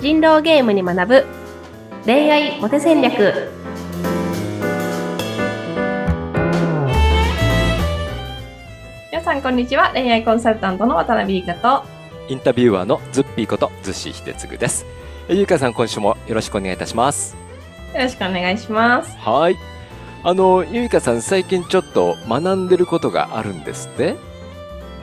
人狼ゲームに学ぶ。恋愛モテ戦略。皆さんこんにちは。恋愛コンサルタントの渡辺優香と。インタビュアーのズッピーことズッシー秀嗣です。えゆうかさん、今週もよろしくお願いいたします。よろしくお願いします。はい。あの、ゆうかさん、最近ちょっと学んでることがあるんですって？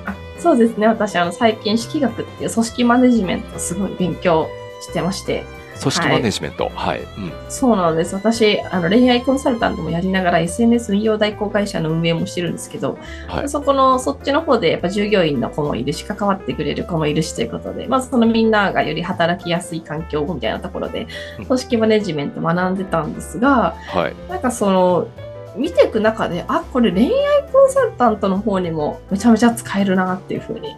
あそうですね。私あの最近式学っていう組織マネジメントすごい勉強してまして組織マネジメント。はい。うん。そうなんです私あの恋愛コンサルタントもやりながら SNS 運用代行会社の運営もしてるんですけどはい。そこの、そっちの方で、やっぱ従業員の子もいるし、関わってくれる子もいるしということで、まずそのみんながより働きやすい環境みたいなところでうん、組織マネジメント学んでたんですが、はい。なんかその、見ていく中で、あ、これ恋愛コンサルタントの方にもめちゃめちゃ使えるなっていうふうに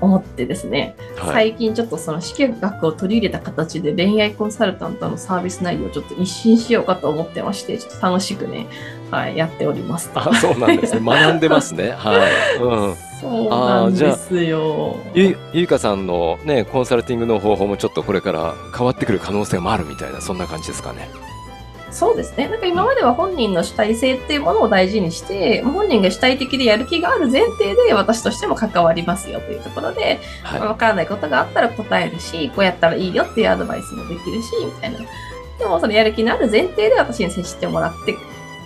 思ってですね、はい。最近ちょっとその試験学を取り入れた形で恋愛コンサルタントのサービス内容をちょっと一新しようかと思ってまして、ちょっと楽しくね、はい、やっております。あ、そうなんですね。学んでますね。はい。うん。そうなんですよ。ゆゆうかさんのね、コンサルティングの方法もちょっとこれから変わってくる可能性もあるみたいな、そんな感じですかね。そうですね。なんか今までは本人の主体性っていうものを大事にして、本人が主体的でやる気がある前提で私としても関わりますよというところで、はい。わからないことがあったら答えるし、こうやったらいいよっていうアドバイスもできるし、みたいな。でもそのやる気のある前提で私に接してもらって、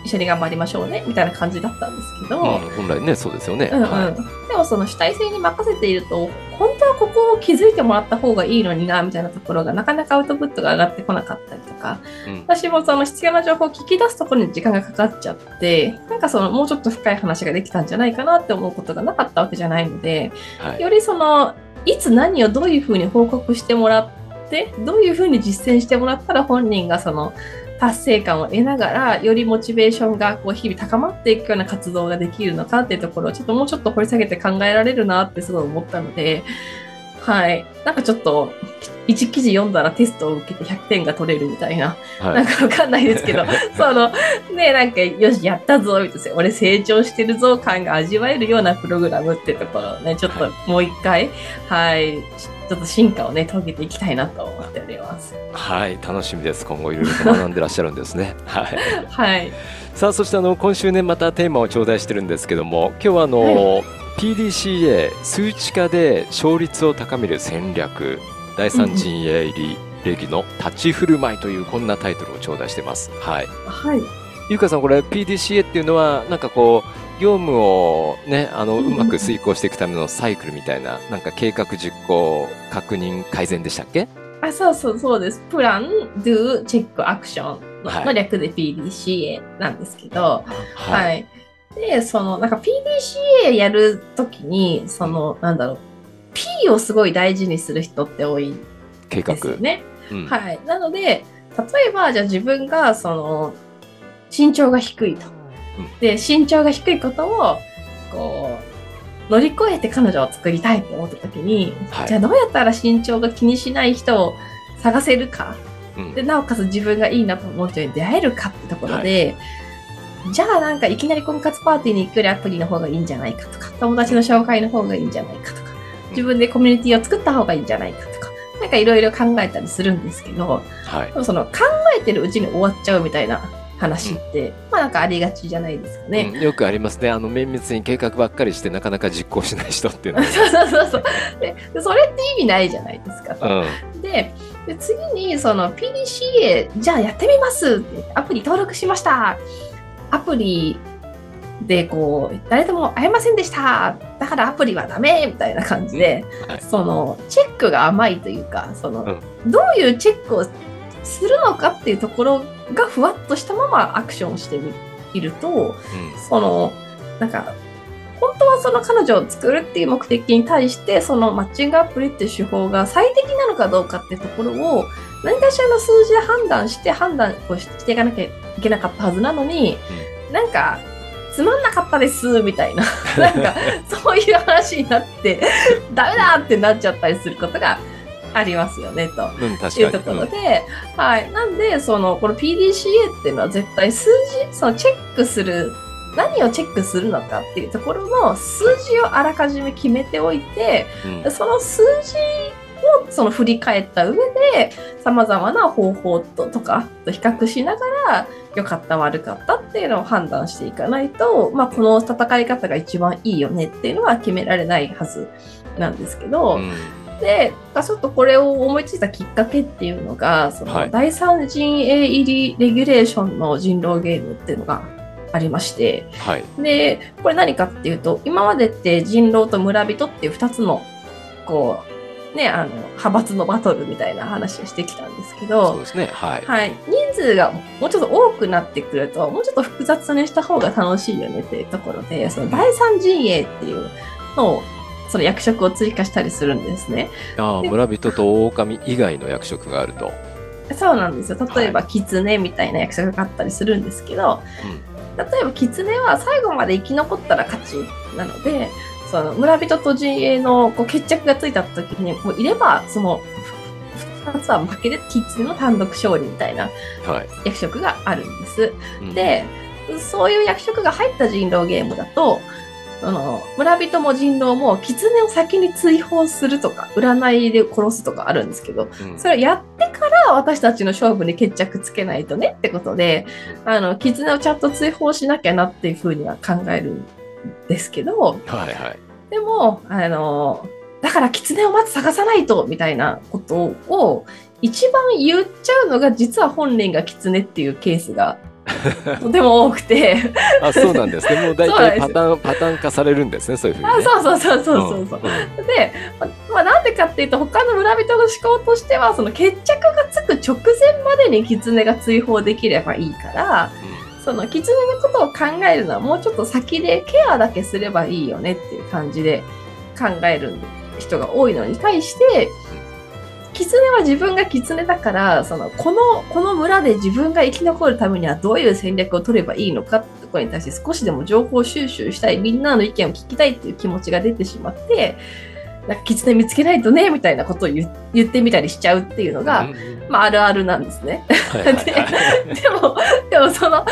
一緒に頑張りましょうね、みたいな感じだったんですけど、うん、本来ね、そうですよね。うんうんはい。でもその主体性に任せていると、本当はここを気づいてもらった方がいいのにな、みたいなところがなかなかアウトプットが上がってこなかったりとか、うん私もその必要な情報を聞き出すところに時間がかかっちゃって、なんかそのもうちょっと深い話ができたんじゃないかなって思うことがなかったわけじゃないので、はい。よりその、いつ何をどういうふうに報告してもらって、どういうふうに実践してもらったら本人がその達成感を得ながら、よりモチベーションがこう日々高まっていくような活動ができるのかっていうところをちょっともうちょっと掘り下げて考えられるなってすごい思ったので、はい。なんかちょっと、一記事読んだらテストを受けて100点が取れるみたいな、はい。なんかわかんないですけど、その、ね、なんか、よし、やったぞ、みたいな、俺成長してるぞ感が味わえるようなプログラムってところをね、ちょっともう一回、はい、ちょっと進化をね、遂げていきたいなと思っております。はい、楽しみです。今後いろいろと学んでらっしゃるんですね。はい。はい。さあ、そしてあの今週ねまたテーマを頂戴してるんですけども、今日はあの、PDCA 数値化で勝率を高める戦略第三陣営入り礼儀の立ち振る舞いというこんなタイトルを頂戴してます。はい。はい。ゆうかさんこれ PDCA っていうのはなんかこう業務をねあのうまく遂行していくためのサイクルみたいななんか計画実行確認改善でしたっけ？あ、そうそうそうです。プラン、do, チェック、アクションの,、はい略で PDCA なんですけど、ははい。い。で、その、なんか PDCA やるときに、その、なんだろう、P をすごい大事にする人って多い計画。ですよね。うんはい。なので、例えば、じゃあ自分が、その、身長が低いと。うん。で、身長が低いことを、こう、乗り越えて彼女を作りたいって思った時に、はい。じゃあどうやったら身長が気にしない人を探せるか？うん。で、なおかつ自分がいいなと思う人に出会えるかってところで、じゃあなんかいきなり婚活パーティーに行くよりアプリの方がいいんじゃないかとか、友達の紹介の方がいいんじゃないかとか、自分でコミュニティを作った方がいいんじゃないかとか、なんかいろいろ考えたりするんですけど、はい。その考えてるうちに終わっちゃうみたいな話って、まあなんかありがちじゃないですかね。うんよくありますね。あの綿密に計画ばっかりしてなかなか実行しない人っていうのは。そうそうそうそうで。でそれって意味ないじゃないですか。うん。でで次にその PDCA じゃあやってみますってアプリ登録しましたアプリでこう誰とも会えませんでしただからアプリはダメみたいな感じで、はいそのチェックが甘いというかその、うんどういうチェックをするのかっていうところがふわっとしたままアクションをしてみるとそのなんか本当はその彼女を作るっていう目的に対してそのマッチングアプリっていう手法が最適なのかどうかっていうところを何かしらの数字で判断して判断をしていかなきゃいけなかったはずなのに、なんかつまんなかったですみたいな。なんかそういう話になってダメだってなっちゃったりすることがありますよねと。いうと。ころで、はい。なんで、その、この PDCA っていうのは絶対数字、そのチェックする、何をチェックするのかっていうところの数字をあらかじめ決めておいて、うんその数字その振り返った上でさまざまな方法ととかと比較しながら良かった悪かったっていうのを判断していかないと、まあ、この戦い方が一番いいよねっていうのは決められないはずなんですけど、うんでちょっとこれを思いついたきっかけっていうのがその第三陣営入りレギュレーションの人狼ゲームっていうのがありまして、はい、でこれ何かっていうと今までって人狼と村人っていう2つのこうねあの派閥のバトルみたいな話をしてきたんですけどそうですね、はい、はい、人数がもうちょっと多くなってくるともうちょっと複雑にした方が楽しいよねっていうところでその第三陣営っていうのをその役職を追加したりするんですね。ああ村人と狼以外の役職があると。そうなんですよ例えば、狐みたいな役職があったりするんですけど、例えば狐は最後まで生き残ったら勝ちなのでその村人と陣営のこう決着がついた時にもういればその2つは負けで狐の単独勝利みたいな役職があるんです。はいうん、でそういう役職が入った人狼ゲームだとその村人も人狼も狐を先に追放するとか占いで殺すとかあるんですけど、うん、それをやってから私たちの勝負に決着つけないとねってことであの狐をちゃんと追放しなきゃなっていうふうには考えるんですけど、はいはい、でもあのだから狐をまず探さないとみたいなことを一番言っちゃうのが実は本人が狐っていうケースが とても多くて。あそうなんですね。もう大体パターンパターン化されるんですねそういうふうに、ね、あそうそうそうそうそうそう、うん、で、まあ、なんでかっていうと他の村人の思考としてはその決着がつく直前までに狐が追放できればいいから、うん、その狐のことを考えるのはもうちょっと先でケアだけすればいいよねっていう感じで考える人が多いのに対して狐は自分が狐だからそのこのこの村で自分が生き残るためにはどういう戦略を取ればいいのかってところに対して少しでも情報収集したいみんなの意見を聞きたいっていう気持ちが出てしまってなんか狐見つけないとねみたいなことを言ってみたりしちゃうっていうのが、うん、まあ、あるあるなんですね。ででもでもその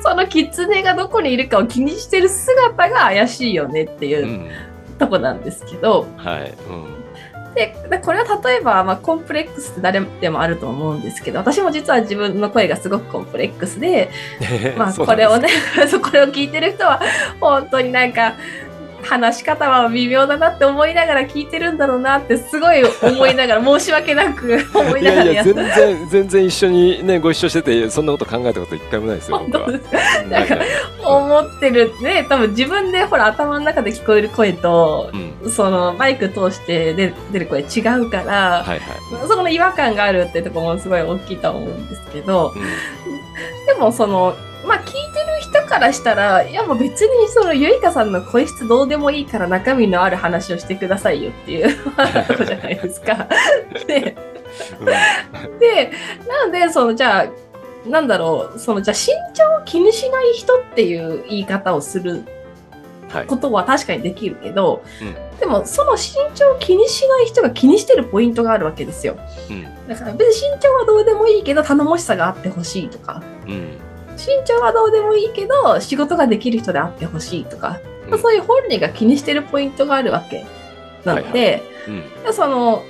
その狐がどこにいるかを気にしてる姿が怪しいよねっていう、うん、とこなんですけど。はい。うんでこれは例えば、まあ、コンプレックスって誰でもあると思うんですけど私も実は自分の声がすごくコンプレックスで、まあ、これをね これを聞いてる人は本当になんか話し方は微妙だなって思いながら聞いてるんだろうなってすごい思いながら申し訳なく 思いながらやって全然全然一緒にねご一緒しててそんなこと考えたこと一回もないですよ本当ですなんか思ってる。ね多分自分でほら頭の中で聞こえる声と、うん、そのマイク通して出出る声違うから、はいはい、そこの違和感があるってとこもすごい大きいと思うんですけど、うん、でもそのからしたら、いやもう別にそのゆいかさんの声質どうでもいいから中身のある話をしてくださいよっていう ことじゃないですか。で、で、なので、そのじゃあ、なんだろう、そのじゃあ身長を気にしない人っていう言い方をすることは確かにできるけど、はいうん、でもその身長を気にしない人が気にしてるポイントがあるわけですよ。うん、だから別に身長はどうでもいいけど頼もしさがあってほしいとか、うん身長はどうでもいいけど仕事ができる人であってほしいとか、うん、そういう本人が気にしてるポイントがあるわけなので、その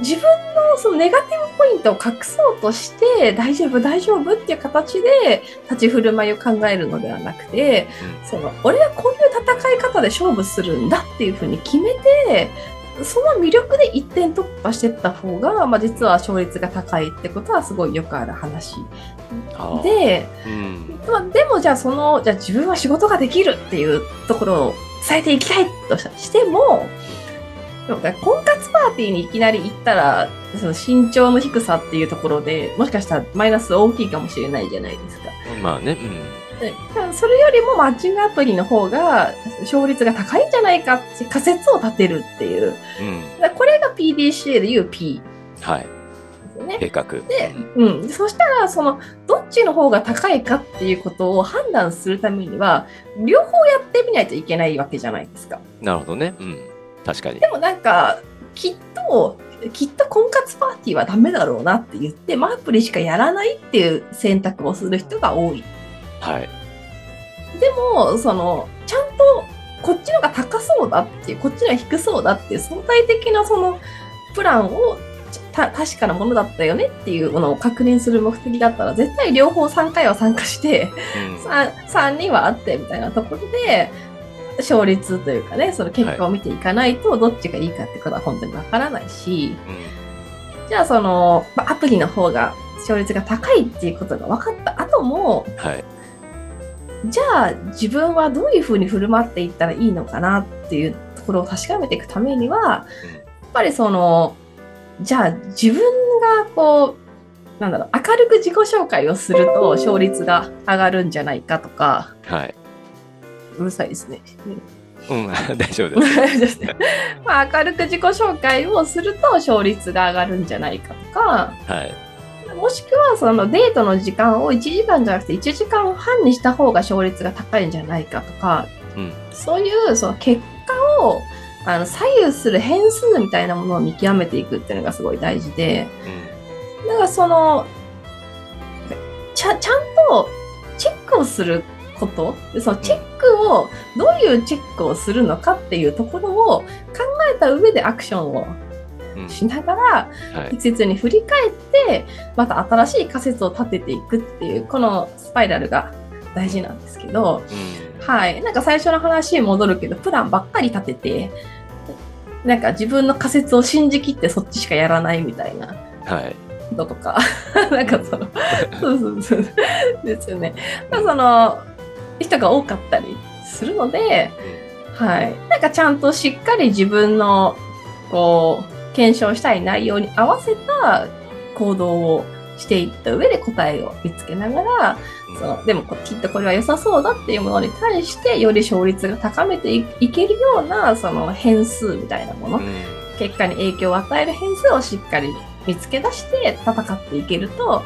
自分のそのネガティブポイントを隠そうとして大丈夫大丈夫っていう形で立ち振る舞いを考えるのではなくて、うん、その俺はこういう戦い方で勝負するんだっていうふうに決めてその魅力で一点突破していった方が、まあ、実は勝率が高いってことはすごいよくある話。で、うん、まあ、でもじゃあそのじゃあ自分は仕事ができるっていうところを伝えていきたいとしてもでも婚活パーティーにいきなり行ったらその身長の低さっていうところでもしかしたらマイナス大きいかもしれないじゃないですか。まあね、うんそれよりもマッチングアプリの方が勝率が高いんじゃないかって仮説を立てるっていう、うん、これが PDCA でいう P。はい。ね、計画。で、うん、そしたらそのどっちの方が高いかっていうことを判断するためには両方やってみないといけないわけじゃないですか。なるほどね、うん、確かに。でもなんかきっときっと婚活パーティーはダメだろうなって言って、まあ、アプリしかやらないっていう選択をする人が多いはい。でも、その、ちゃんとこっちのが高そうだっていう、こっちのが低そうだっていう相対的なそのプランをた確かなものだったよねっていうのを確認する目的だったら絶対両方3回は参加して、うん、3, 3人はあってみたいなところで勝率というかねその結果を見ていかないとどっちがいいかってことは本当にわからないし、うん、じゃあそのアプリの方が勝率が高いっていうことが分かった後も、はい、じゃあ自分はどういうふうに振る舞っていったらいいのかなっていうところを確かめていくためには、やっぱりそのじゃあ自分がこうなんだろう明るく自己紹介をすると勝率が上がるんじゃないかとか、はい、うるさいですね。うん、大丈夫です。まあ、明るく自己紹介をすると勝率が上がるんじゃないかとか、はい、もしくはそのデートの時間を1時間じゃなくて1時間半にした方が勝率が高いんじゃないかとか、うん、そういうその結果をあの左右する変数みたいなものを見極めていくっていうのがすごい大事で、うん、だからそのちゃちゃんとチェックをすることでそのチェックをどういうチェックをするのかっていうところを考えた上でアクションをしながら、適切に振り返ってまた新しい仮説を立てていくっていうこのスパイラルが大事なんですけど、うん、はい。なんか最初の話に戻るけどプランばっかり立ててなんか自分の仮説を信じきってそっちしかやらないみたいな。はい。とか、なんかその、そうそうそう、ですよね。その、人が多かったりするので、はい。なんかちゃんとしっかり自分の、こう、検証したい内容に合わせた行動をしていった上で答えを見つけながら、そのでもきっとこれは良さそうだっていうものに対してより勝率が高めていけるようなその変数みたいなもの、うん、結果に影響を与える変数をしっかり見つけ出して戦っていけると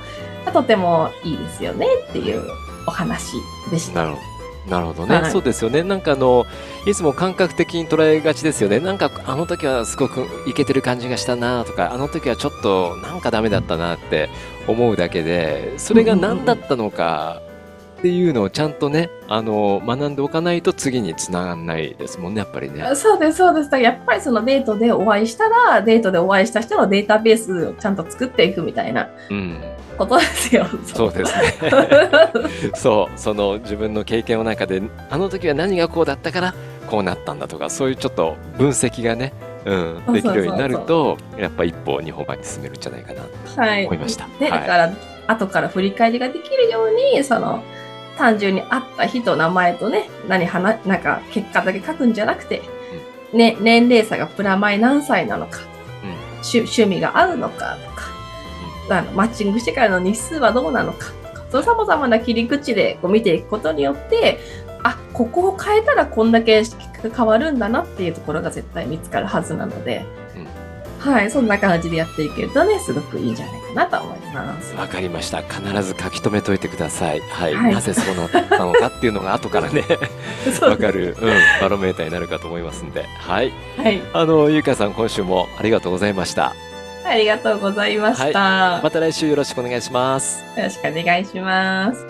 とてもいいですよねっていうお話でした。なるほどなるほどね、はい、そうですよね。なんかあの、いつも感覚的に捉えがちですよね。なんかあの時はすごくいけてる感じがしたなとか、あの時はちょっとなんかダメだったなって思うだけで、それが何だったのかっていうのをちゃんとね、あの、学んでおかないと次につながらないですもんね、やっぱりね。そうです、そうです。やっぱりそのデートでお会いしたら、デートでお会いした人のデータベースをちゃんと作っていくみたいな。うんことですよ。そうですね。そう、その自分の経験の中で、あの時は何がこうだったから、こうなったんだとか、そういうちょっと分析がね、うん、できるようになると、やっぱ一歩二歩前に進めるんじゃないかなと思いました。はい、で、だから、後から振り返りができるように、その、単純に会った日と名前とね、何話、なんか結果だけ書くんじゃなくて、うん、ね、年齢差がプラマイ何歳なのか、うん、趣趣味が合うのかとか、うん、あのマッチングしてからの日数はどうなのかとか、その様々な切り口でこう見ていくことによって、あ、ここを変えたらこんだけ変わるんだなっていうところが絶対見つかるはずなので、はい、そんな感じでやっていけるとね、すごくいいんじゃないかなと思います。わかりました。必ず書き留めといてください。はい。はい、なぜそうなったのかっていうのが後からね、わかる、うん、バロメーターになるかと思いますんで。はい。はい。あの、ゆうかさん、今週もありがとうございました。ありがとうございました、はい。また来週よろしくお願いします。よろしくお願いします。